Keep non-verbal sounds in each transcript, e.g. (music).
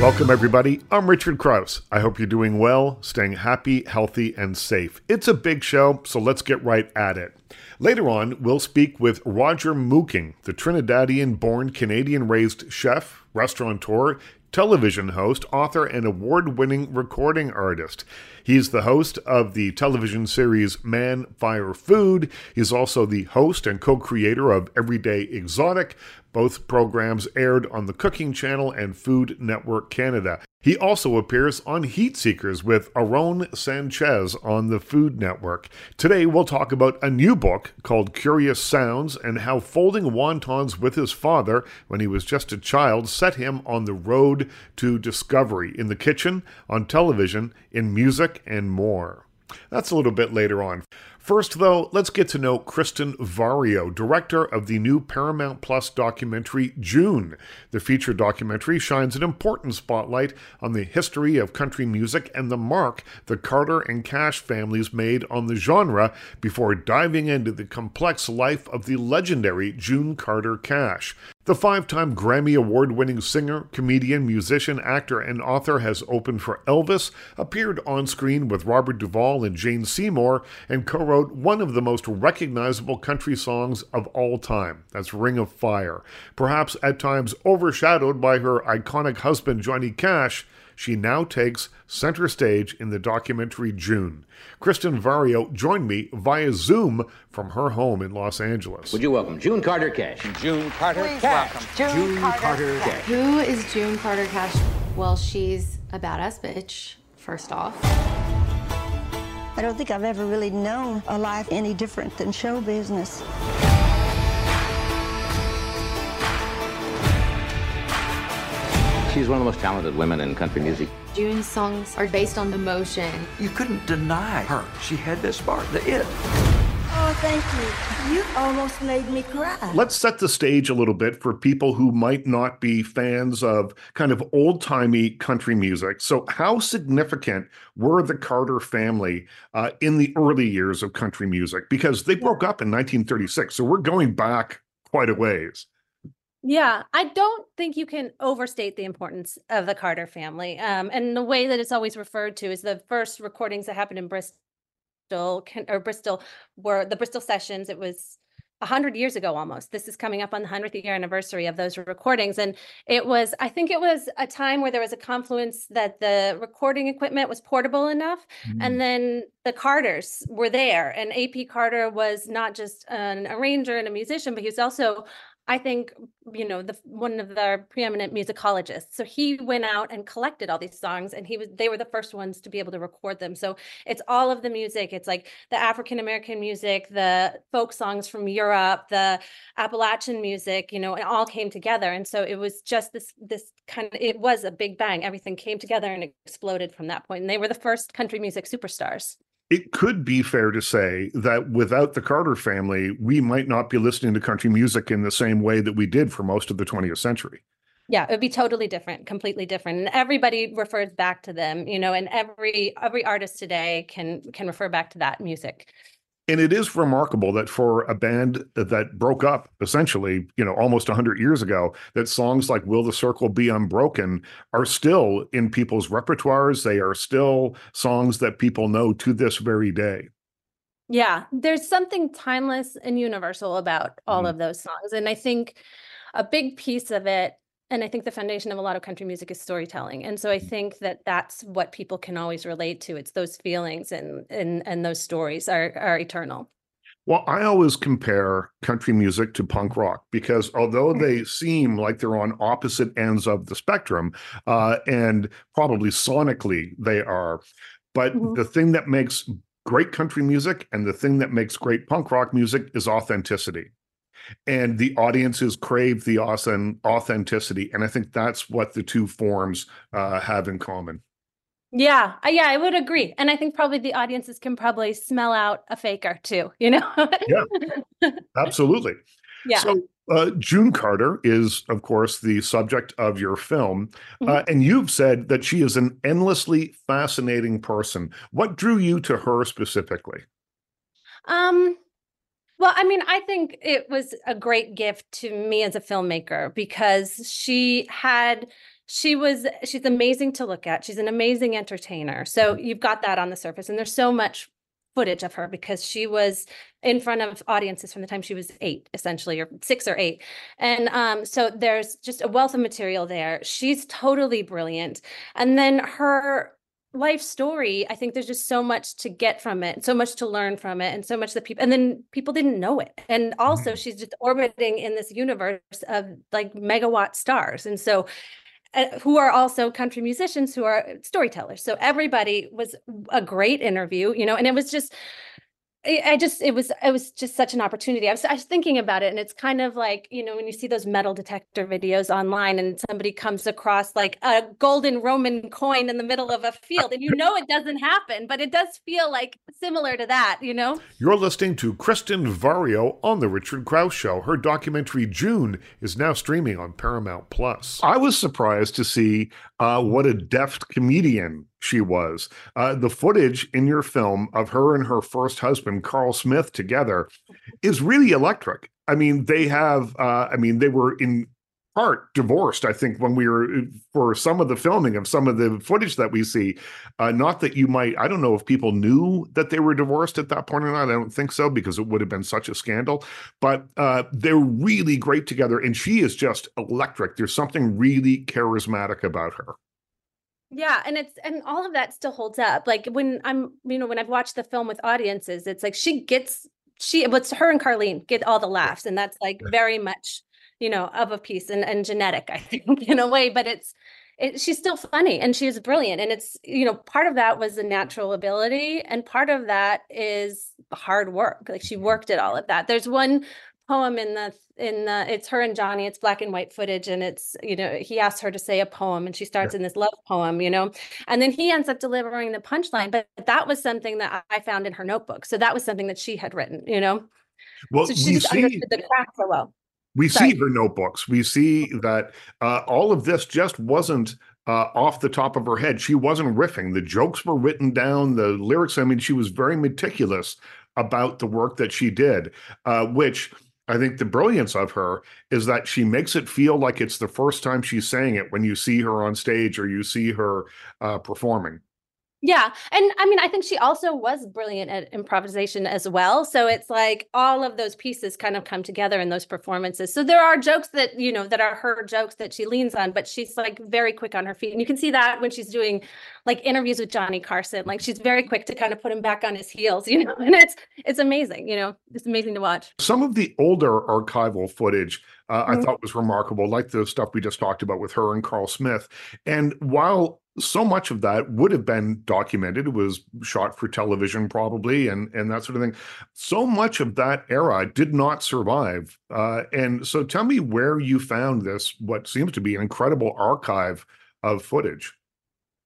Welcome, everybody. I'm Richard Crouse. I hope you're doing well, staying happy, healthy, and safe. It's a big show, so let's get right at it. Later on, we'll speak with Roger Mooking, the Trinidadian born Canadian raised chef, restaurateur, television host, author, and award winning recording artist. He's the host of the television series Man, Fire, Food. He's also the host and co creator of Everyday Exotic. Both programs aired on the Cooking Channel and Food Network Canada. He also appears on Heat Seekers with Aaron Sanchez on the Food Network. Today, we'll talk about a new book called Curious Sounds and how folding wontons with his father when he was just a child set him on the road to discovery in the kitchen, on television, in music, and more. That's a little bit later on. First, though, let's get to know Kristen Vaurio, director of the new Paramount Plus documentary June. The feature documentary shines an important spotlight on the history of country music and the mark the Carter and Cash families made on the genre before diving into the complex life of the legendary June Carter Cash. The five time Grammy Award winning singer, comedian, musician, actor, and author has opened for Elvis, appeared on screen with Robert Duvall and Jane Seymour, and co wrote one of the most recognizable country songs of all time. That's Ring of Fire. Perhaps at times overshadowed by her iconic husband, Johnny Cash, she now takes center stage in the documentary June. Kristen Vaurio joined me via Zoom from her home in Los Angeles. Would you welcome June Carter Cash? June Carter Please Cash. welcome June, June Carter, Carter Cash. Cash. Who is June Carter Cash? Well, she's a badass bitch, first off. I don't think I've ever really known a life any different than show business. She's one of the most talented women in country music. June's songs are based on emotion. You couldn't deny her. She had this spark, the it. Oh, thank you. You almost made me cry. Let's set the stage a little bit for people who might not be fans of kind of old timey country music. So, how significant were the Carter family uh, in the early years of country music? Because they broke up in 1936. So, we're going back quite a ways. Yeah, I don't think you can overstate the importance of the Carter family. Um, and the way that it's always referred to is the first recordings that happened in Bristol can, or Bristol were the Bristol sessions. It was a hundred years ago almost. This is coming up on the hundredth year anniversary of those recordings, and it was I think it was a time where there was a confluence that the recording equipment was portable enough, and mm. then the Carters were there, and AP Carter was not just an arranger and a musician, but he was also I think, you know, the one of the preeminent musicologists. So he went out and collected all these songs and he was they were the first ones to be able to record them. So it's all of the music. It's like the African American music, the folk songs from Europe, the Appalachian music, you know, it all came together. And so it was just this this kind of it was a big bang. Everything came together and exploded from that point. And they were the first country music superstars. It could be fair to say that without the Carter family, we might not be listening to country music in the same way that we did for most of the 20th century. Yeah, it would be totally different, completely different. And everybody refers back to them, you know, and every every artist today can can refer back to that music. And it is remarkable that for a band that broke up essentially, you know, almost 100 years ago, that songs like Will the Circle Be Unbroken are still in people's repertoires. They are still songs that people know to this very day. Yeah, there's something timeless and universal about all Mhm. of those songs. And I think a big piece of it, and I think the foundation of a lot of country music is storytelling. And so I think that that's what people can always relate to. It's those feelings and and and those stories are are eternal. Well, I always compare country music to punk rock because although they seem like they're on opposite ends of the spectrum, uh, and probably sonically they are, but Mhm. the thing that makes great country music and the thing that makes great punk rock music is authenticity. And the audiences crave the awesome authenticity. And I think that's what the two forms uh, have in common. Yeah, yeah, I would agree. And I think probably the audiences can probably smell out a faker too, (laughs) you know? Yeah. Absolutely. Yeah. So, uh, June Carter is, of course, the subject of your film. Mm-hmm. Uh, and you've said that she is an endlessly fascinating person. What drew you to her specifically? Um, well, I mean, I think it was a great gift to me as a filmmaker because she had she was she's amazing to look at. She's an amazing entertainer. So you've got that on the surface and there's so much footage of her because she was in front of audiences from the time she was eight essentially or six or eight. And um, so there's just a wealth of material there. She's totally brilliant. And then her life story i think there's just so much to get from it so much to learn from it and so much that people and then people didn't know it. And also she's just orbiting in this universe of like megawatt stars. And so uh, who are also country musicians who are storytellers. So everybody was a great interview you know and it was just I I just it was it was just such an opportunity. I was I was thinking about it and it's kind of like, you know, when you see those metal detector videos online and somebody comes across like a golden Roman coin in the middle of a field and you know it doesn't happen, but it does feel like similar to that, you know? You're listening to Kristen Vaurio on The Richard Crouse Show. Her documentary, June, is now streaming on Paramount Plus. I was surprised to see uh, what a deft comedian she was. Uh, the footage in your film of her and her first husband, Carl Smith, together is really electric. I mean, they have, uh, I mean, they were in part divorced, I think, when we were for some of the filming of some of the footage that we see. Uh, not that you might, I don't know if people knew that they were divorced at that point or not. I don't think so because it would have been such a scandal. But uh, they're really great together. And she is just electric. There's something really charismatic about her. Yeah, and it's and all of that still holds up. Like when I'm, you know, when I've watched the film with audiences, it's like she gets she what's her and Carlene get all the laughs, and that's like very much, you know, of a piece and and genetic, I (laughs) think, in a way. But it's it, she's still funny and she's brilliant, and it's you know part of that was a natural ability, and part of that is hard work. Like she worked at all of that. There's one poem in the in the it's her and Johnny it's black and white footage and it's you know he asks her to say a poem and she starts in this love poem you know and then he ends up delivering the punchline but that was something that I found in her notebook so that was something that she had written you know Well, so she we just see understood the craft so well we Sorry. see her notebooks. We see that uh, all of this just wasn't uh, off the top of her head. She wasn't riffing. The jokes were written down. The lyrics. I mean, she was very meticulous about the work that she did, uh, which. I think the brilliance of her is that she makes it feel like it's the first time she's saying it when you see her on stage or you see her uh, performing. Yeah. And I mean, I think she also was brilliant at improvisation as well. So it's like all of those pieces kind of come together in those performances. So there are jokes that, you know, that are her jokes that she leans on, but she's like very quick on her feet. And you can see that when she's doing like interviews with Johnny Carson. Like she's very quick to kind of put him back on his heels, (laughs) you know, and it's it's amazing, you know, it's amazing to watch. Some of the older archival footage uh, I Mhm. thought was remarkable, like the stuff we just talked about with her and Carl Smith. And while so much of that would have been documented, it was shot for television probably, and and that sort of thing. So much of that era did not survive. Uh, and so, tell me where you found this, what seems to be an incredible archive of footage.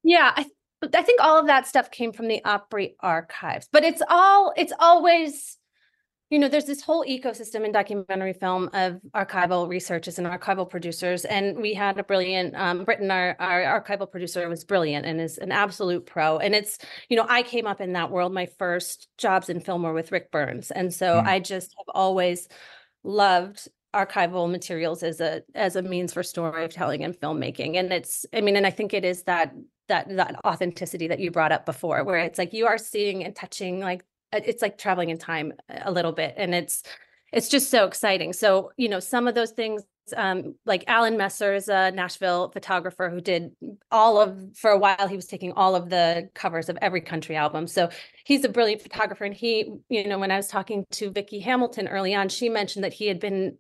Yeah, I th- I think all of that stuff came from the Opry archives, but it's all it's always you know there's this whole ecosystem in documentary film of archival researchers and archival producers and we had a brilliant um Britton our our archival producer was brilliant and is an absolute pro and it's you know I came up in that world my first jobs in film were with Rick Burns and so Mm. I just have always loved archival materials as a as a means for storytelling and filmmaking and it's i mean and i think it is that that that authenticity that you brought up before where it's like you are seeing and touching like it's like traveling in time a little bit and it's it's just so exciting. So you know some of those things um like alan messer is a nashville photographer who did all of for a while he was taking all of the covers of every country album. So he's a brilliant photographer and he you know when i was talking to vicki hamilton early on she mentioned that he had been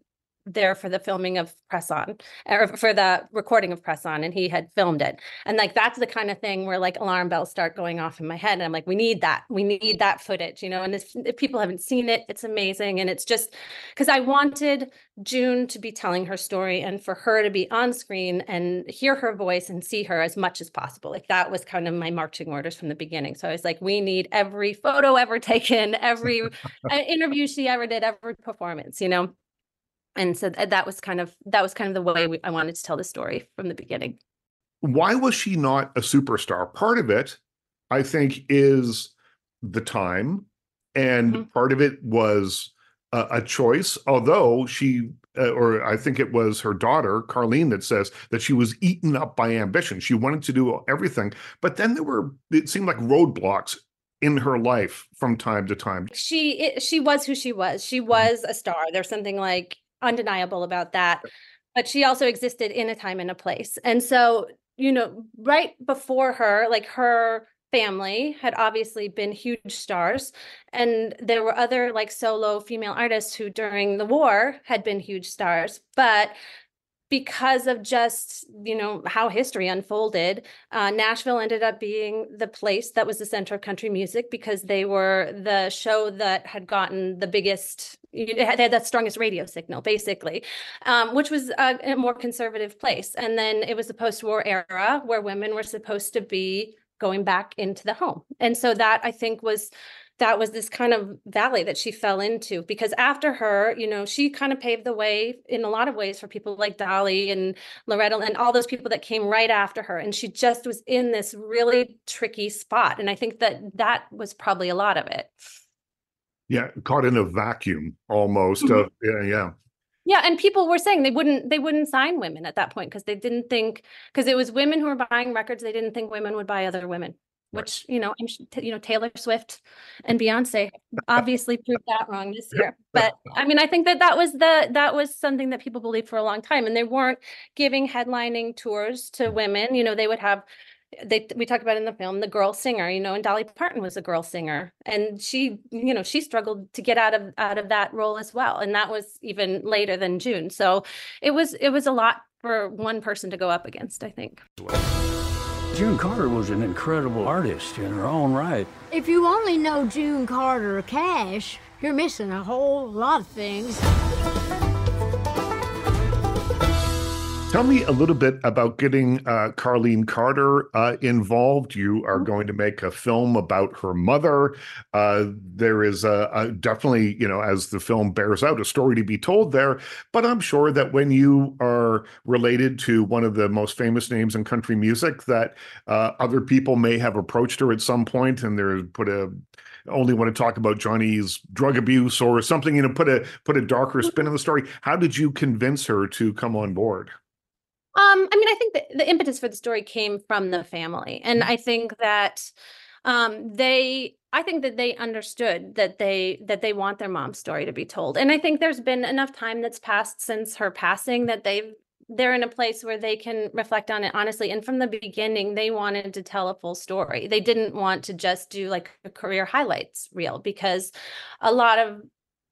there for the filming of press on or for the recording of press on and he had filmed it. And like that's the kind of thing where like alarm bells start going off in my head and i'm like we need that. We need that footage you know? And if, if people haven't seen it it's amazing and it's just because i wanted june to be telling her story and for her to be on screen and hear her voice and see her as much as possible. Like that was kind of my marching orders from the beginning. So i was like we need every photo ever (laughs) taken every uh, interview she ever did every performance you know and so th- that was kind of that was kind of the way we, I wanted to tell the story from the beginning. Why was she not a superstar? Part of it, I think, is the time, and Mhm. part of it was a, a choice. Although she uh, or I think it was her daughter, Carlene, that says that she was eaten up by ambition. She wanted to do everything, but then there were, it seemed like roadblocks in her life from time to time. She it, she was who she was. She was a star. There's something like undeniable about that. But she also existed in a time and a place. And so, you know, right before her, like her family had obviously been huge stars and there were other like solo female artists who during the war had been huge stars but because of just you know how history unfolded uh, nashville ended up being the place that was the center of country music because they were the show that had gotten the biggest they had that strongest radio signal basically um, which was a, a more conservative place. And then it was the post-war era where women were supposed to be going back into the home. And so that i think was that was this kind of valley that she fell into because after her, you know, she kind of paved the way in a lot of ways for people like Dolly and Loretta and all those people that came right after her. And she just was in this really tricky spot. And I think that that was probably a lot of it. Yeah, caught in a vacuum almost. Mhm. Of, yeah, yeah. Yeah, and people were saying they wouldn't they wouldn't sign women at that point because they didn't think because it was women who were buying records. They didn't think women would buy other women. Which you know, I'm you know Taylor Swift and Beyonce obviously proved that wrong this (laughs) year. But I mean, I think that that was the that was something that people believed for a long time, and they weren't giving headlining tours to women. You know, they would have they we talked about in the film the girl singer you know and dolly parton was a girl singer and she you know she struggled to get out of out of that role as well and that was even later than june so it was it was a lot for one person to go up against i think June Carter was an incredible artist in her own right. If you only know June Carter Cash, you're missing a whole lot of things. Tell me a little bit about getting uh, Carlene Carter uh, involved. You are going to make a film about her mother. Uh, there is a, a definitely, you know, as the film bears out, a story to be told there. But I'm sure that when you are related to one of the most famous names in country music, that uh, other people may have approached her at some point and they're put a only want to talk about Johnny's drug abuse or something, you know, put a put a darker spin on the story. How did you convince her to come on board? Um, I mean, I think that the impetus for the story came from the family, and I think that um, they, I think that they understood that they that they want their mom's story to be told, and I think there's been enough time that's passed since her passing that they've they're in a place where they can reflect on it honestly. And from the beginning, they wanted to tell a full story. They didn't want to just do like a career highlights reel because a lot of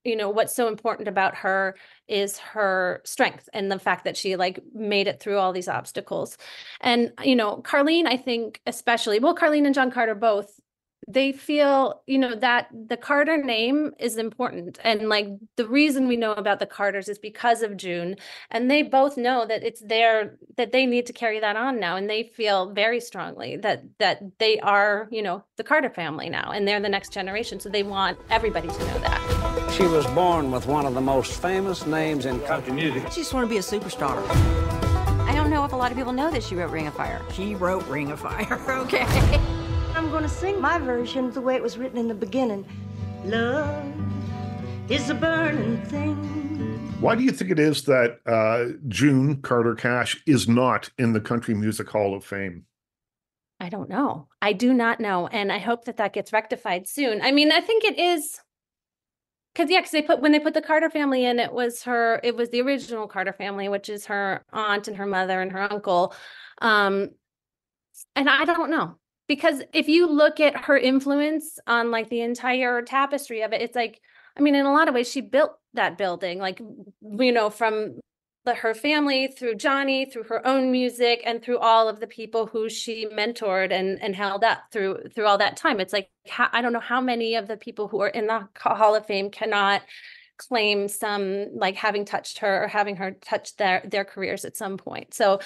you know what's so important about her is her strength and the fact that she like made it through all these obstacles. And uh, you know carlene i think especially well carlene and john carter both they feel you know that the carter name is important. And like the reason we know about the carters is because of june. And they both know that it's their that they need to carry that on now. And they feel very strongly that that they are you know the carter family now. And they're the next generation. So they want everybody to know that She was born with one of the most famous names in country music. She just wanted to be a superstar. I don't know if a lot of people know that she wrote Ring of Fire. She wrote Ring of Fire, (laughs) okay? I'm going to sing my version the way it was written in the beginning. Love is a burning thing. Why do you think it is that uh, June Carter Cash is not in the Country Music Hall of Fame? I don't know. I do not know. And I hope that that gets rectified soon. I mean, I think it is. Cause yeah, cause they put, when they put the Carter family in, it was her, it was the original Carter family, which is her aunt and her mother and her uncle. Um, and I don't know. Because if you look at her influence on like the entire tapestry of it, it's like, I mean, in a lot of ways, she built that building, like, you know, from the, her family through Johnny, through her own music, and through all of the people who she mentored and and held up through through all that time. It's like I don't know how many of the people who are in the Hall of Fame cannot claim some like having touched her or having her touch their their careers at some point. So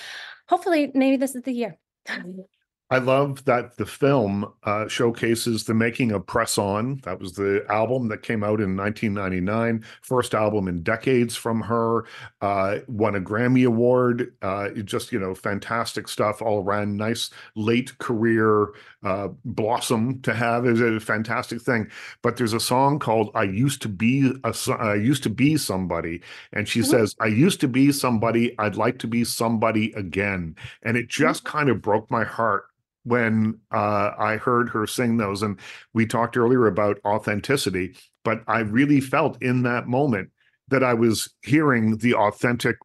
hopefully, maybe this is the year. Mm-hmm. I love that the film uh, showcases the making of Press On. That was the album that came out in 1999, first album in decades from her. Uh, won a Grammy Award. Uh, just, you know, fantastic stuff all around. Nice late career uh, blossom to have is a fantastic thing. But there's a song called "I Used to Be a I Used to Be Somebody," and she mm-hmm. says, "I used to be somebody. I'd like to be somebody again," and it just mm-hmm. kind of broke my heart when uh, I heard her sing those. And we talked earlier about authenticity, but I really felt in that moment that I was hearing the authentic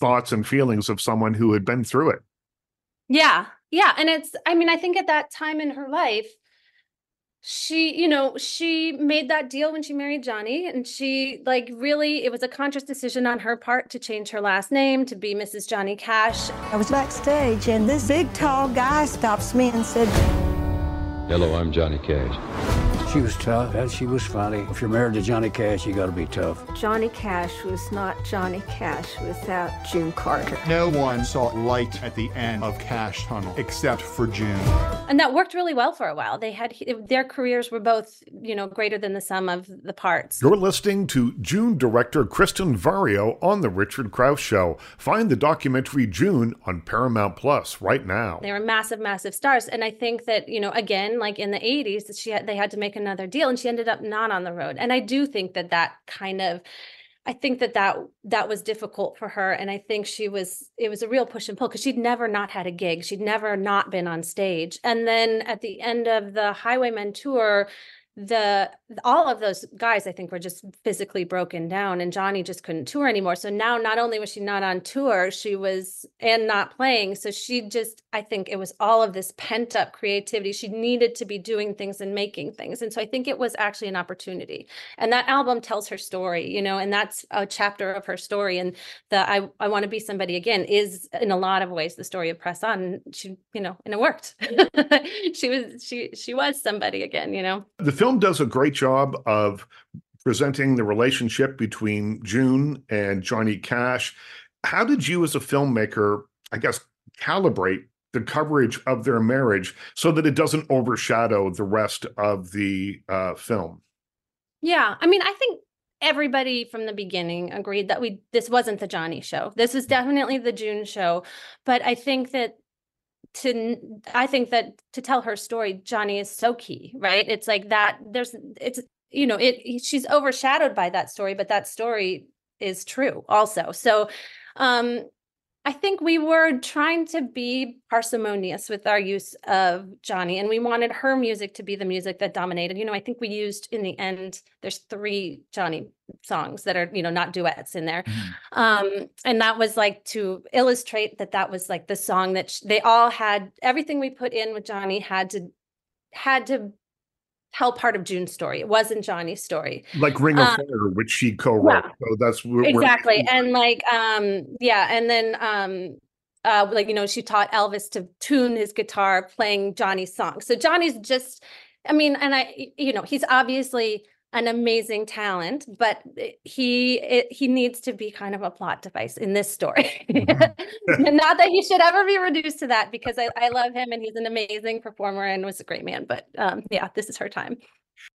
thoughts and feelings of someone who had been through it. Yeah. Yeah. And it's, I mean, I think at that time in her life, she you know she made that deal when she married johnny and she like really it was a conscious decision on her part to change her last name to be mrs johnny cash i was backstage and this big tall guy stops me and said hello i'm johnny cash she was tough and she was funny. If you're married to Johnny Cash, you got to be tough. Johnny Cash was not Johnny Cash without June Carter. No one saw light at the end of Cash Tunnel except for June. And that worked really well for a while. They had their careers were both, you know, greater than the sum of the parts. You're listening to June director Kristen Vaurio on the Richard Crouse Show. Find the documentary June on Paramount Plus right now. They were massive, massive stars, and I think that you know, again, like in the '80s, she had, they had to make another deal and she ended up not on the road and i do think that that kind of i think that that that was difficult for her and i think she was it was a real push and pull because she'd never not had a gig she'd never not been on stage and then at the end of the highwaymen tour the all of those guys i think were just physically broken down and johnny just couldn't tour anymore. So now not only was she not on tour she was and not playing. So she just i think it was all of this pent up creativity. She needed to be doing things and making things. And so i think it was actually an opportunity. And that album tells her story you know and that's a chapter of her story. And the i i want to be somebody again is in a lot of ways the story of press on. She you know and it worked. (laughs) She was she she was somebody again you know? The film does a great job of presenting the relationship between June and Johnny Cash. How did you, as a filmmaker, I guess, calibrate the coverage of their marriage so that it doesn't overshadow the rest of the uh, film? Yeah, I mean, I think everybody from the beginning agreed that we this wasn't the Johnny show. This was definitely the June show, but I think that to i think that to tell her story johnny is so key right? It's like that there's it's you know it she's overshadowed by that story but that story is true also. So um I think we were trying to be parsimonious with our use of Johnny, and we wanted her music to be the music that dominated. You know, I think we used in the end, there's three Johnny songs that are, you know, not duets in there. Mm-hmm. Um, and that was like to illustrate that that was like the song that sh- they all had, everything we put in with Johnny had to had to tell part of June's story. It wasn't Johnny's story. Like Ring of um, Fire, which she co-wrote. Yeah, so that's where, exactly. Where and like um yeah, and then um uh like you know, she taught Elvis to tune his guitar playing Johnny's songs. So Johnny's just I mean, and I you know, he's obviously an amazing talent, but he it, he needs to be kind of a plot device in this story. Mm-hmm. (laughs) Not that he should ever be reduced to that, because I, I love him and he's an amazing performer and was a great man. But um, yeah, this is her time.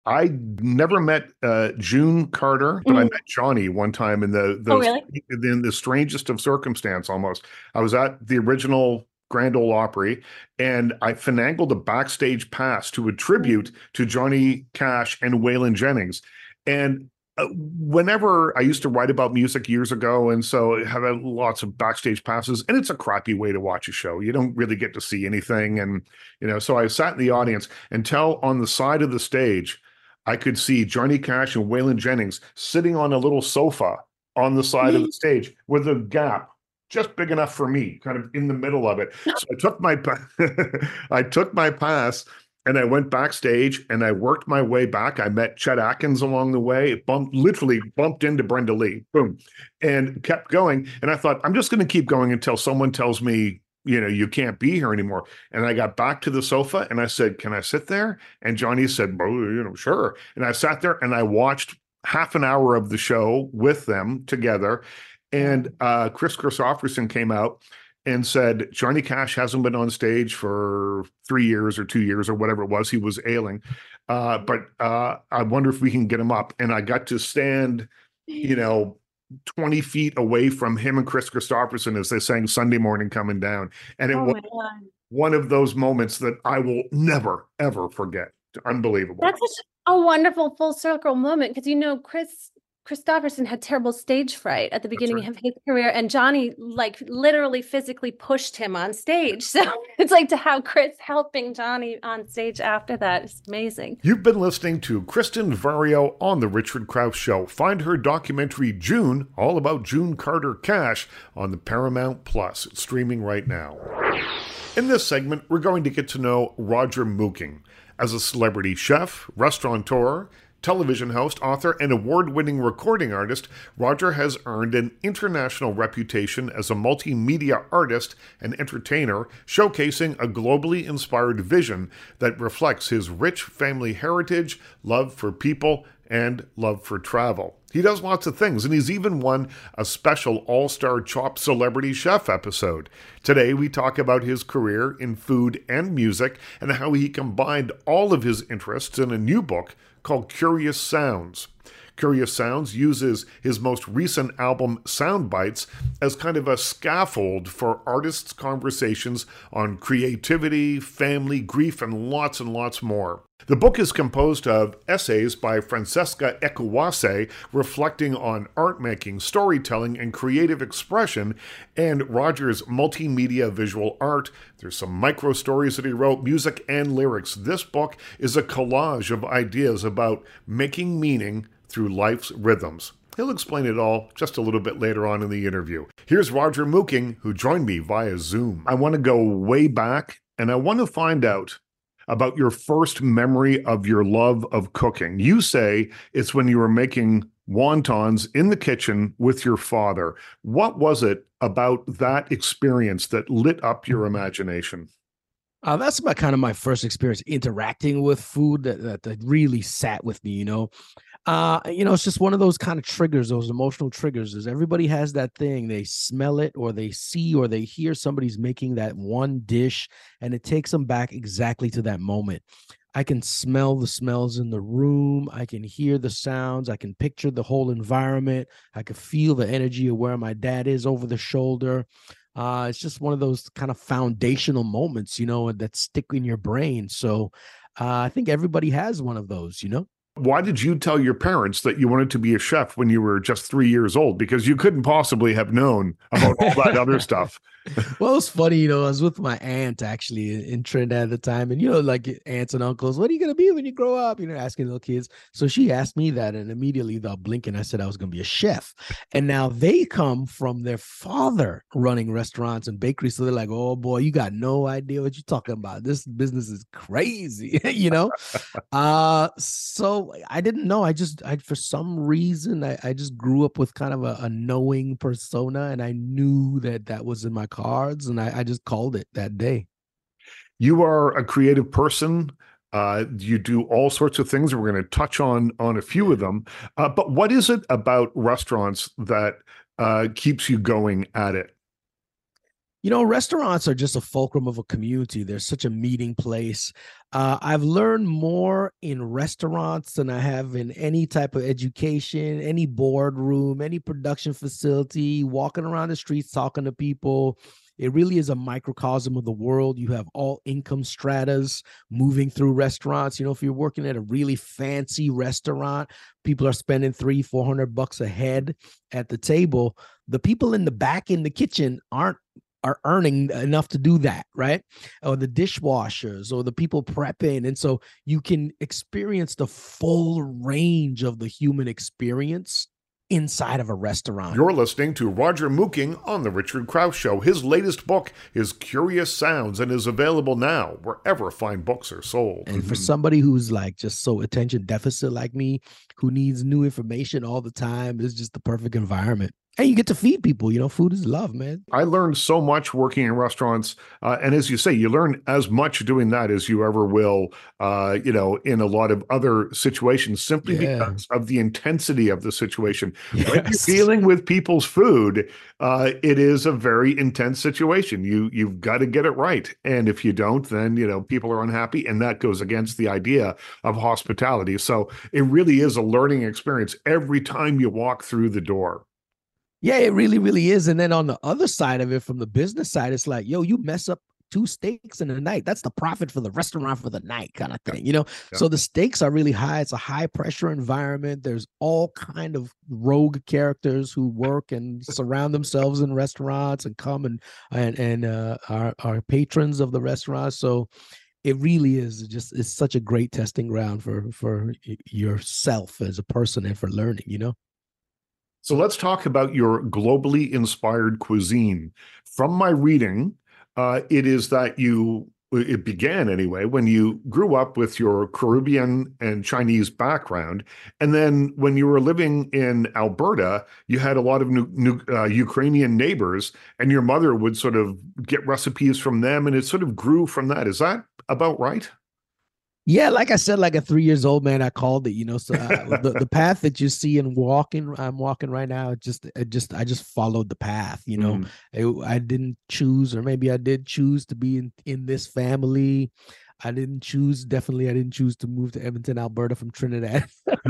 I never met uh, June Carter, but mm. I met Johnny one time in the, the oh, really? in the strangest of circumstance. Almost, I was at the original Grand Ole Opry, and I finagled a backstage pass to a tribute to Johnny Cash and Waylon Jennings. And uh, whenever I used to write about music years ago, and so I have lots of backstage passes, and it's a crappy way to watch a show. You don't really get to see anything, and you know. So I sat in the audience until on the side of the stage, I could see Johnny Cash and Waylon Jennings sitting on a little sofa on the side of the (laughs) stage with a gap just big enough for me, kind of in the middle of it. (laughs) So I took my (laughs) I took my pass and I went backstage and I worked my way back. I met Chet Atkins along the way. Bumped literally bumped into Brenda Lee. Boom. And kept going. And I thought, I'm just going to keep going until someone tells me, you know, you can't be here anymore. And I got back to the sofa and I said, Can I sit there? And Johnny said, Well, you know, sure. And I sat there and I watched half an hour of the show with them together and uh, Kris Kristofferson came out and said Johnny Cash hasn't been on stage for three years or two years or whatever it was. He was ailing. Uh, but uh, I wonder if we can get him up. And I got to stand, you (laughs) know, 20 feet away from him and Kris Kristofferson as they sang Sunday morning coming down. And it Oh was one of those moments that I will never, ever forget. Unbelievable. That's such a wonderful full circle moment because you know Kris Kristofferson had terrible stage fright at the beginning right. of his career, and Johnny like literally physically pushed him on stage. (laughs) So it's like to have Kris helping Johnny on stage after that is amazing. You've been listening to Kristen Vaurio on The Richard Crouse Show. Find her documentary June, all about June Carter Cash, on the Paramount Plus. It's streaming right now. In this segment, we're going to get to know Roger Mooking. As a celebrity chef, restaurateur, television host, author, and award winning recording artist, Roger has earned an international reputation as a multimedia artist and entertainer, showcasing a globally inspired vision that reflects his rich family heritage, love for people, and love for travel. He does lots of things, and he's even won a special All Star Chopped Celebrity Chef episode. Today, we talk about his career in food and music and how he combined all of his interests in a new book called Curious Sounds. Curious Sounds uses his most recent album, Sound Bites, as kind of a scaffold for artists' conversations on creativity, family, grief, and lots and lots more. The book is composed of essays by Francesca Ekwuyasi reflecting on art making, storytelling, and creative expression, and Roger's multimedia visual art. There's some micro stories that he wrote, music and lyrics. This book is a collage of ideas about making meaning through life's rhythms. He'll explain it all just a little bit later on in the interview. Here's Roger Mooking, who joined me via Zoom. I want to go way back and I want to find out about your first memory of your love of cooking. You say it's when you were making wontons in the kitchen with your father. What was it about that experience that lit up your imagination? Uh, that's my kind of my first experience interacting with food that, that, that really sat with me, you know. Uh, you know, it's just one of those kind of triggers, those emotional triggers. Is everybody has that thing? They smell it, or they see, or they hear somebody's making that one dish, and it takes them back exactly to that moment. I can smell the smells in the room. I can hear the sounds. I can picture the whole environment. I can feel the energy of where my dad is over the shoulder. Uh, it's just one of those kind of foundational moments, you know, that stick in your brain. So uh, I think everybody has one of those, you know. Why did you tell your parents that you wanted to be a chef when you were just three years old? Because you couldn't possibly have known about all that (laughs) other stuff. well, it's funny, you know, I was with my aunt actually in, in Trinidad at the time, and you know, like aunts and uncles, what are you gonna be when you grow up? You know, asking little kids. So she asked me that, and immediately without blinking, I said I was gonna be a chef. And now they come from their father running restaurants and bakeries, so they're like, "Oh boy, you got no idea what you're talking about. This business is crazy," (laughs) you know. (laughs) uh, so I didn't know. I just, I for some reason, I, I just grew up with kind of a, a knowing persona, and I knew that that was in my cards and I, I, just called it that day. You are a creative person. Uh, you do all sorts of things. We're going to touch on on a few of them. Uh, but what is it about restaurants that uh, keeps you going at it? You know, restaurants are just a fulcrum of a community. They're such a meeting place. Uh, I've learned more in restaurants than I have in any type of education, any boardroom, any production facility, walking around the streets, talking to people. It really is a microcosm of the world. You have all income stratas moving through restaurants. You know, if you're working at a really fancy restaurant, people are spending three, four hundred bucks a head at the table. The people in the back in the kitchen aren't are earning enough to do that, right? Or the dishwashers or the people prepping. And so you can experience the full range of the human experience inside of a restaurant. You're listening to Roger Mooking on The Richard Crouse Show. His latest book is Curious Sounds and is available now wherever fine books are sold. And for (laughs) somebody who's like just so attention deficit like me, who needs new information all the time, is just the perfect environment. and you get to feed people you know food is love man i learned so much working in restaurants uh, and as you say you learn as much doing that as you ever will uh, you know in a lot of other situations simply yeah. because of the intensity of the situation yes. when you're dealing with people's food uh, it is a very intense situation you you've got to get it right and if you don't then you know people are unhappy and that goes against the idea of hospitality so it really is a learning experience every time you walk through the door yeah, it really, really is. And then on the other side of it, from the business side, it's like, yo, you mess up two steaks in a night. That's the profit for the restaurant for the night, kind of thing, you know. Yeah. So the stakes are really high. It's a high pressure environment. There's all kind of rogue characters who work and surround themselves in restaurants and come and and and uh, are are patrons of the restaurant. So it really is just it's such a great testing ground for for yourself as a person and for learning, you know. So let's talk about your globally inspired cuisine. From my reading, uh, it is that you, it began anyway, when you grew up with your Caribbean and Chinese background. And then when you were living in Alberta, you had a lot of new, new, uh, Ukrainian neighbors, and your mother would sort of get recipes from them, and it sort of grew from that. Is that about right? Yeah, like I said, like a three years old man, I called it. You know, so uh, (laughs) the the path that you see in walking, I'm walking right now. Just, it just, I just followed the path. You know, mm. I, I didn't choose, or maybe I did choose to be in in this family. I didn't choose. Definitely, I didn't choose to move to Edmonton, Alberta, from Trinidad. (laughs) (laughs)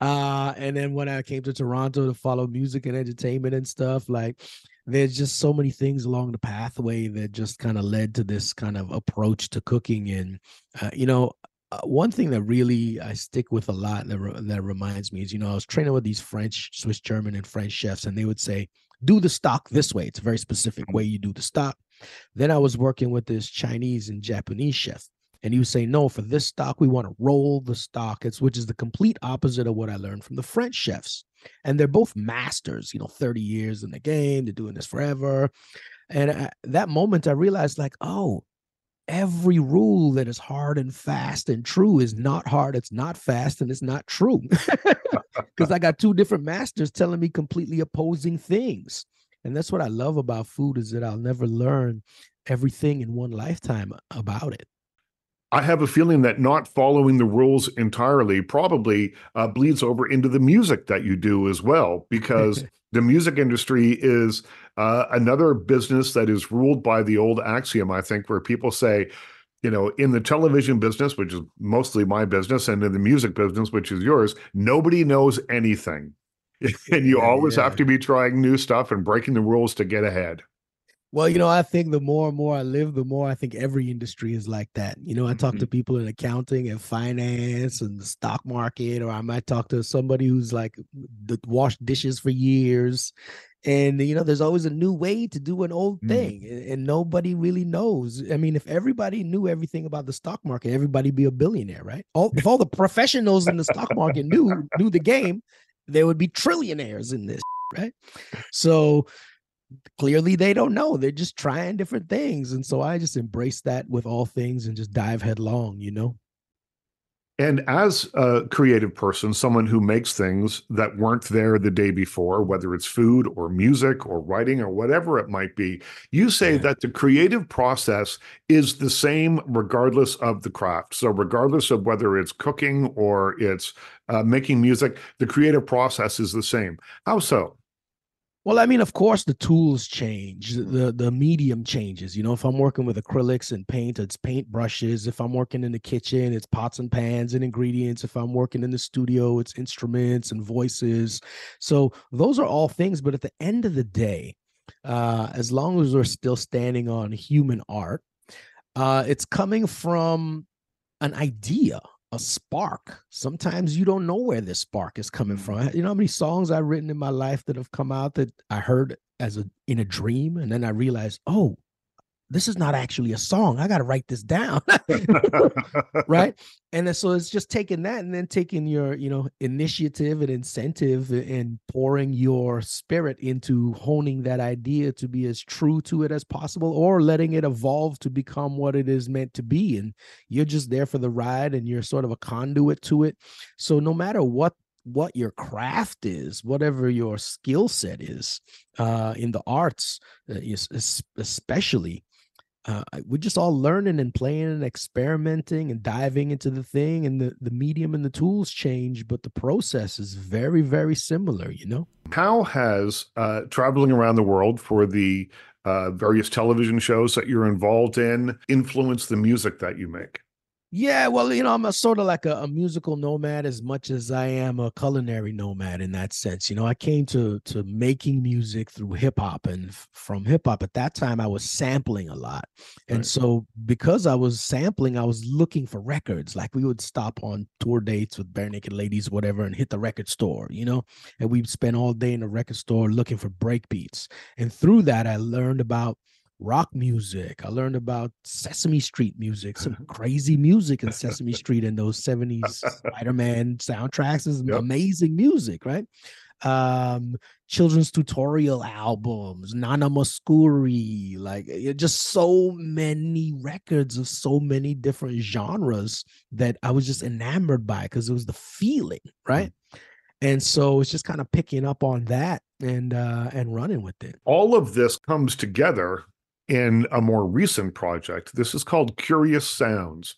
uh, and then when I came to Toronto to follow music and entertainment and stuff, like there's just so many things along the pathway that just kind of led to this kind of approach to cooking and uh, you know uh, one thing that really I stick with a lot that re- that reminds me is you know I was training with these French, Swiss German, and French chefs, and they would say, "Do the stock this way." It's a very specific way you do the stock. Then I was working with this Chinese and Japanese chef, and you say, "No, for this stock, we want to roll the stock." It's which is the complete opposite of what I learned from the French chefs and they're both masters you know 30 years in the game they're doing this forever and at that moment i realized like oh every rule that is hard and fast and true is not hard it's not fast and it's not true (laughs) because i got two different masters telling me completely opposing things and that's what i love about food is that i'll never learn everything in one lifetime about it I have a feeling that not following the rules entirely probably uh, bleeds over into the music that you do as well, because (laughs) the music industry is uh, another business that is ruled by the old axiom, I think, where people say, you know, in the television business, which is mostly my business, and in the music business, which is yours, nobody knows anything. (laughs) and you yeah, always yeah. have to be trying new stuff and breaking the rules to get ahead. Well, you know, I think the more and more I live, the more I think every industry is like that. You know, I talk mm-hmm. to people in accounting and finance and the stock market, or I might talk to somebody who's like washed dishes for years. And you know, there's always a new way to do an old mm. thing, and nobody really knows. I mean, if everybody knew everything about the stock market, everybody be a billionaire, right? All if all the professionals in the stock market knew knew the game, there would be trillionaires in this, right? So clearly they don't know they're just trying different things and so i just embrace that with all things and just dive headlong you know? And as a creative person someone who makes things that weren't there the day before whether it's food or music or writing or whatever it might be you say yeah. that the creative process is the same regardless of the craft. So regardless of whether it's cooking or it's uh, making music the creative process is the same. How so well, I mean, of course, the tools change, the the medium changes. You know, if I'm working with acrylics and paint, it's paint brushes. If I'm working in the kitchen, it's pots and pans and ingredients. If I'm working in the studio, it's instruments and voices. So those are all things. But at the end of the day, uh, as long as we're still standing on human art, uh, it's coming from an idea a spark. Sometimes you don't know where this spark is coming from. Mm-hmm. You know how many songs I've written in my life that have come out that I heard as a in a dream, and then I realized, oh, this is not actually a song. I got to write this down. (laughs) right. And then, so it's just taking that and then taking your, you know, initiative and incentive and pouring your spirit into honing that idea to be as true to it as possible or letting it evolve to become what it is meant to be. And you're just there for the ride and you're sort of a conduit to it. So no matter what what your craft is, whatever your skill set is uh, in the arts, uh, especially. Uh, we're just all learning and playing and experimenting and diving into the thing, and the the medium and the tools change, but the process is very very similar. You know. How has uh, traveling around the world for the uh, various television shows that you're involved in influenced the music that you make? Yeah, well, you know, I'm a sort of like a, a, musical nomad as much as I am a culinary nomad in that sense. You know, I came to to making music through hip hop, and f- from hip hop at that time, I was sampling a lot, and right. so because I was sampling, I was looking for records. Like we would stop on tour dates with Barenaked Ladies, whatever, and hit the record store. You know, and we'd spend all day in the record store looking for break beats, and through that, I learned about rock music. I learned about Sesame Street music, some (laughs) crazy music in Sesame (laughs) Street in those 70s Spider-Man soundtracks is yep. amazing music, right? Um, children's tutorial albums, Nana Mouskouri, like just so many records of so many different genres that I was just enamored by because it was the feeling, right? Mm. And so it's just kind of picking up on that and uh and running with it. All of this comes together in a more recent project. This is called Curious Sounds.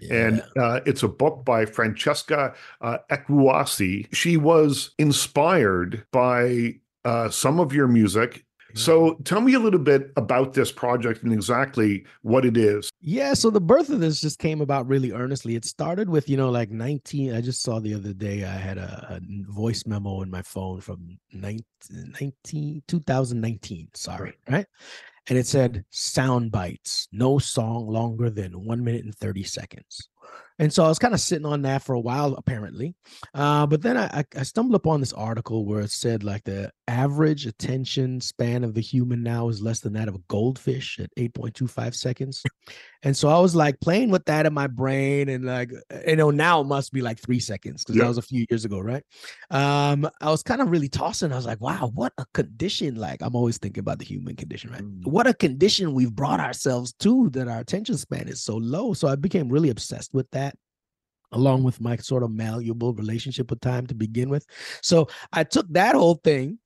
Yeah. And uh, it's a book by Francesca uh, Ekwuyasi. She was inspired by uh, some of your music. So tell me a little bit about this project and exactly what it is. Yeah, so the birth of this just came about really earnestly. It started with, you know, like 19 I just saw the other day I had a, a voice memo in my phone from 19, 19 2019, sorry, right? And it said sound bites, no song longer than one minute and 30 seconds. And so I was kind of sitting on that for a while, apparently. Uh, but then I, I stumbled upon this article where it said like the average attention span of the human now is less than that of a goldfish at 8.25 seconds. And so I was like playing with that in my brain, and like you know now it must be like three seconds because that was a few years ago, right? Um, I was kind of really tossing. I was like, wow, what a condition! Like I'm always thinking about the human condition, right? Mm. What a condition we've brought ourselves to that our attention span is so low. So I became really obsessed with that along with my sort of malleable relationship with time to begin with. So I took that whole thing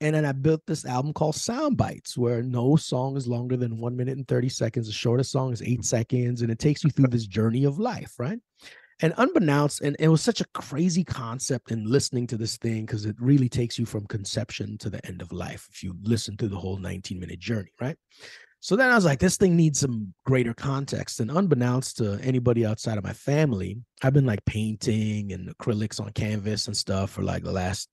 and then I built this album called Sound Bites, where no song is longer than one minute and 30 seconds. The shortest song is eight hmm. seconds, and it takes you through (laughs) this journey of life, right? And unbeknownst, and it was such a crazy concept in listening to this thing because it really takes you from conception to the end of life if you listen to the whole 19 minute journey, right? So then I was like, this thing needs some greater context. And unbeknownst to anybody outside of my family, I've been like painting and acrylics on canvas and stuff for like the last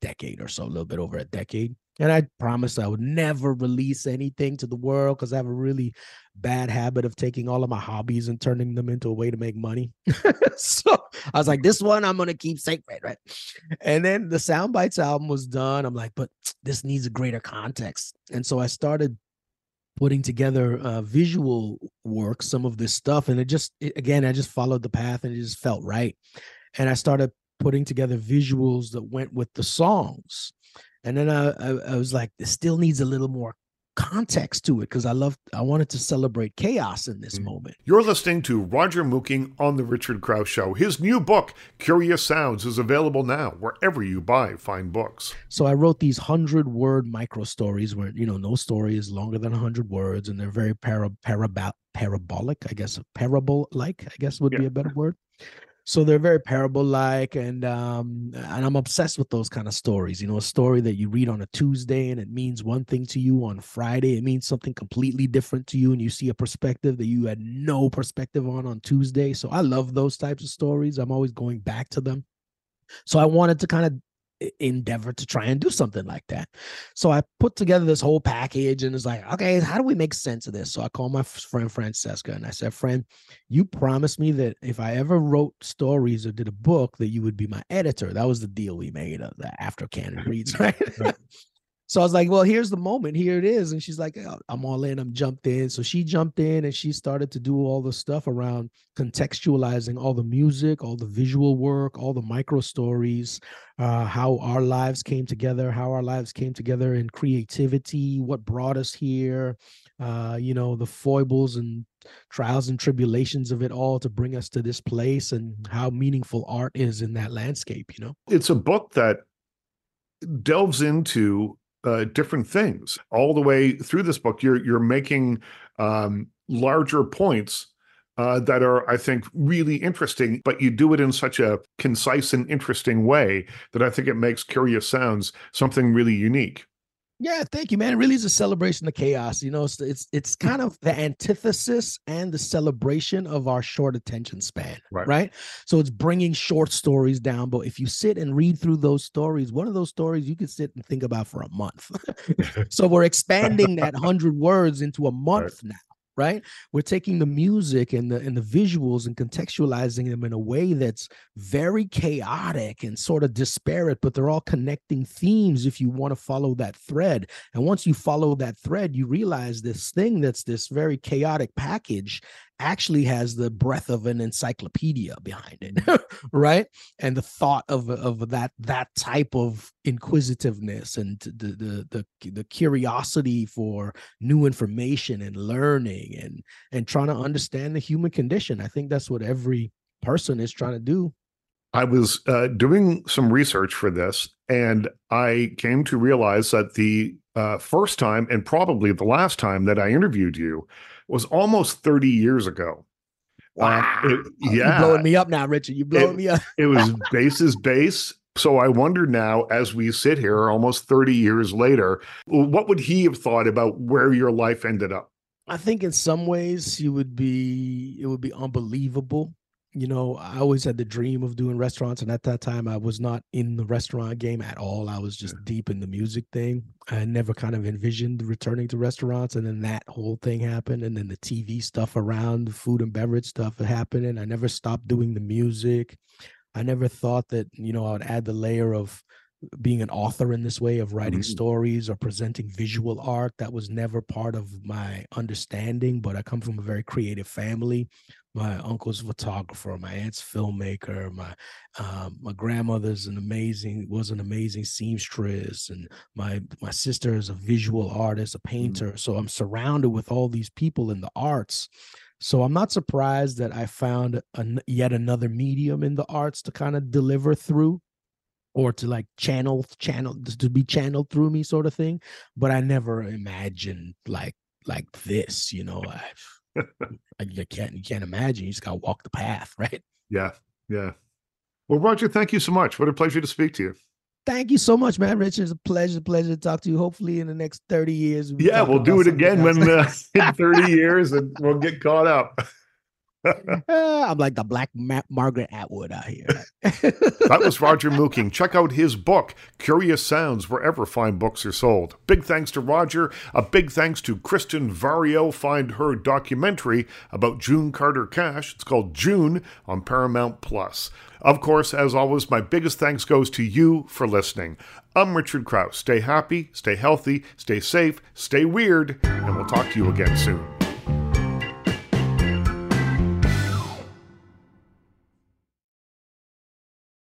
decade or so, a little bit over a decade. And I promised I would never release anything to the world because I have a really bad habit of taking all of my hobbies and turning them into a way to make money. (laughs) so I was like, this one I'm gonna keep sacred, right? And then the Sound Bites album was done. I'm like, but this needs a greater context. And so I started putting together uh, visual work, some of this stuff, and it just it, again, I just followed the path, and it just felt right. And I started putting together visuals that went with the songs, and then I, I, I was like, this still needs a little more context to it because I love I wanted to celebrate chaos in this mm. moment. You're listening to Roger Mooking on the Richard Crouse Show. His new book, Curious Sounds, is available now wherever you buy fine books. So I wrote these hundred word micro stories where you know no story is longer than hundred words and they're very para, para, parabolic, I guess parable like I guess would yeah. be a better word so they're very parable like and um and i'm obsessed with those kind of stories you know a story that you read on a tuesday and it means one thing to you on friday it means something completely different to you and you see a perspective that you had no perspective on on tuesday. So i love those types of stories i'm always going back to them. So i wanted to kind of endeavor to try and do something like that. So I put together this whole package and it's like, okay, how do we make sense of this? So I called my friend Francesca and I said, friend, you promised me that if I ever wrote stories or did a book, that you would be my editor. That was the deal we made of the after Canada Reads, (laughs) right? So I was like, well, here's the moment. Here it is. And she's like, oh, I'm all in. I'm jumped in. So she jumped in and she started to do all the stuff around contextualizing all the music, all the visual work, all the micro stories, uh, how our lives came together, how our lives came together in creativity, what brought us here, uh, you know, the foibles and trials and tribulations of it all to bring us to this place and how meaningful art is in that landscape, you know? It's a book that delves into uh, different things all the way through this book. You're you're making um, larger points uh, that are, I think, really interesting, but you do it in such a concise and interesting way that I think it makes Curious Sounds something really unique. Yeah, thank you, man. It really is a celebration of chaos. You know, it's it's, it's kind of the antithesis and the celebration of our short attention span, right. right? So it's bringing short stories down. But if you sit and read through those stories, one of those stories you could sit and think about for a month. (laughs) so we're expanding that hundred words into a month right. now right? We're taking the music and the and the visuals and contextualizing them in a way that's very chaotic and sort of disparate but they're all connecting themes if you want to follow that thread. And once you follow that thread you realize this thing that's this very chaotic package actually has the breadth of an encyclopedia behind it (laughs) right? And the thought of of that that type of inquisitiveness and the, the the the curiosity for new information and learning and and trying to understand the human condition. I think that's what every person is trying to do. I was uh, doing some research for this, and I came to realize that the uh, first time and probably the last time that I interviewed you was almost 30 years ago. Wow. Uh, it, yeah. You're blowing me up now, Richard. You're blowing it, me up. (laughs) it was base is base. So I wonder now, as we sit here almost 30 years later, what would he have thought about where your life ended up? I think in some ways he would be it would be unbelievable you know, I always had the dream of doing restaurants, and at that time, I was not in the restaurant game at all. I was just yeah. deep in the music thing. I never kind of envisioned returning to restaurants, and then that whole thing happened, and then the TV stuff around the food and beverage stuff happened, and I never stopped doing the music. I never thought that you know I would add the layer of being an author in this way of writing mm-hmm. stories or presenting visual art that was never part of my understanding but i come from a very creative family my uncle's a photographer, my aunt's filmmaker, my um, my grandmother's an amazing was an amazing seamstress, and my my sister is a visual artist, a mm-hmm. painter. Mm-hmm. So I'm surrounded with all these people in the arts. So I'm not surprised that I found an, yet another medium in the arts to kind of deliver through or to like channel channel to be channeled through me sort of thing but i never imagined like like this you know i (laughs) you can't you can't imagine. You just gotta walk the path, (laughs) right? Yeah, yeah. Well, Roger, thank you so much. What a pleasure to speak to you. Thank you so much, man. Richard, it's a pleasure, pleasure to talk to you. Hopefully, in the next 30 years. We'll yeah, we'll do it again when uh, (laughs) in 30 years and we'll get caught up. (laughs) I'm like the black Ma- Margaret Atwood out here. (laughs) that was Roger Mooking. Check out his book, Curious Sounds, wherever fine books are sold. Big thanks to Roger. A big thanks to Kristen Vaurio. Find her documentary about June Carter Cash. It's called June on Paramount Plus. Of course, as always, my biggest thanks goes to you for listening. I'm Richard Crouse. Stay happy, stay healthy, stay safe, stay weird, and we'll talk to you again soon.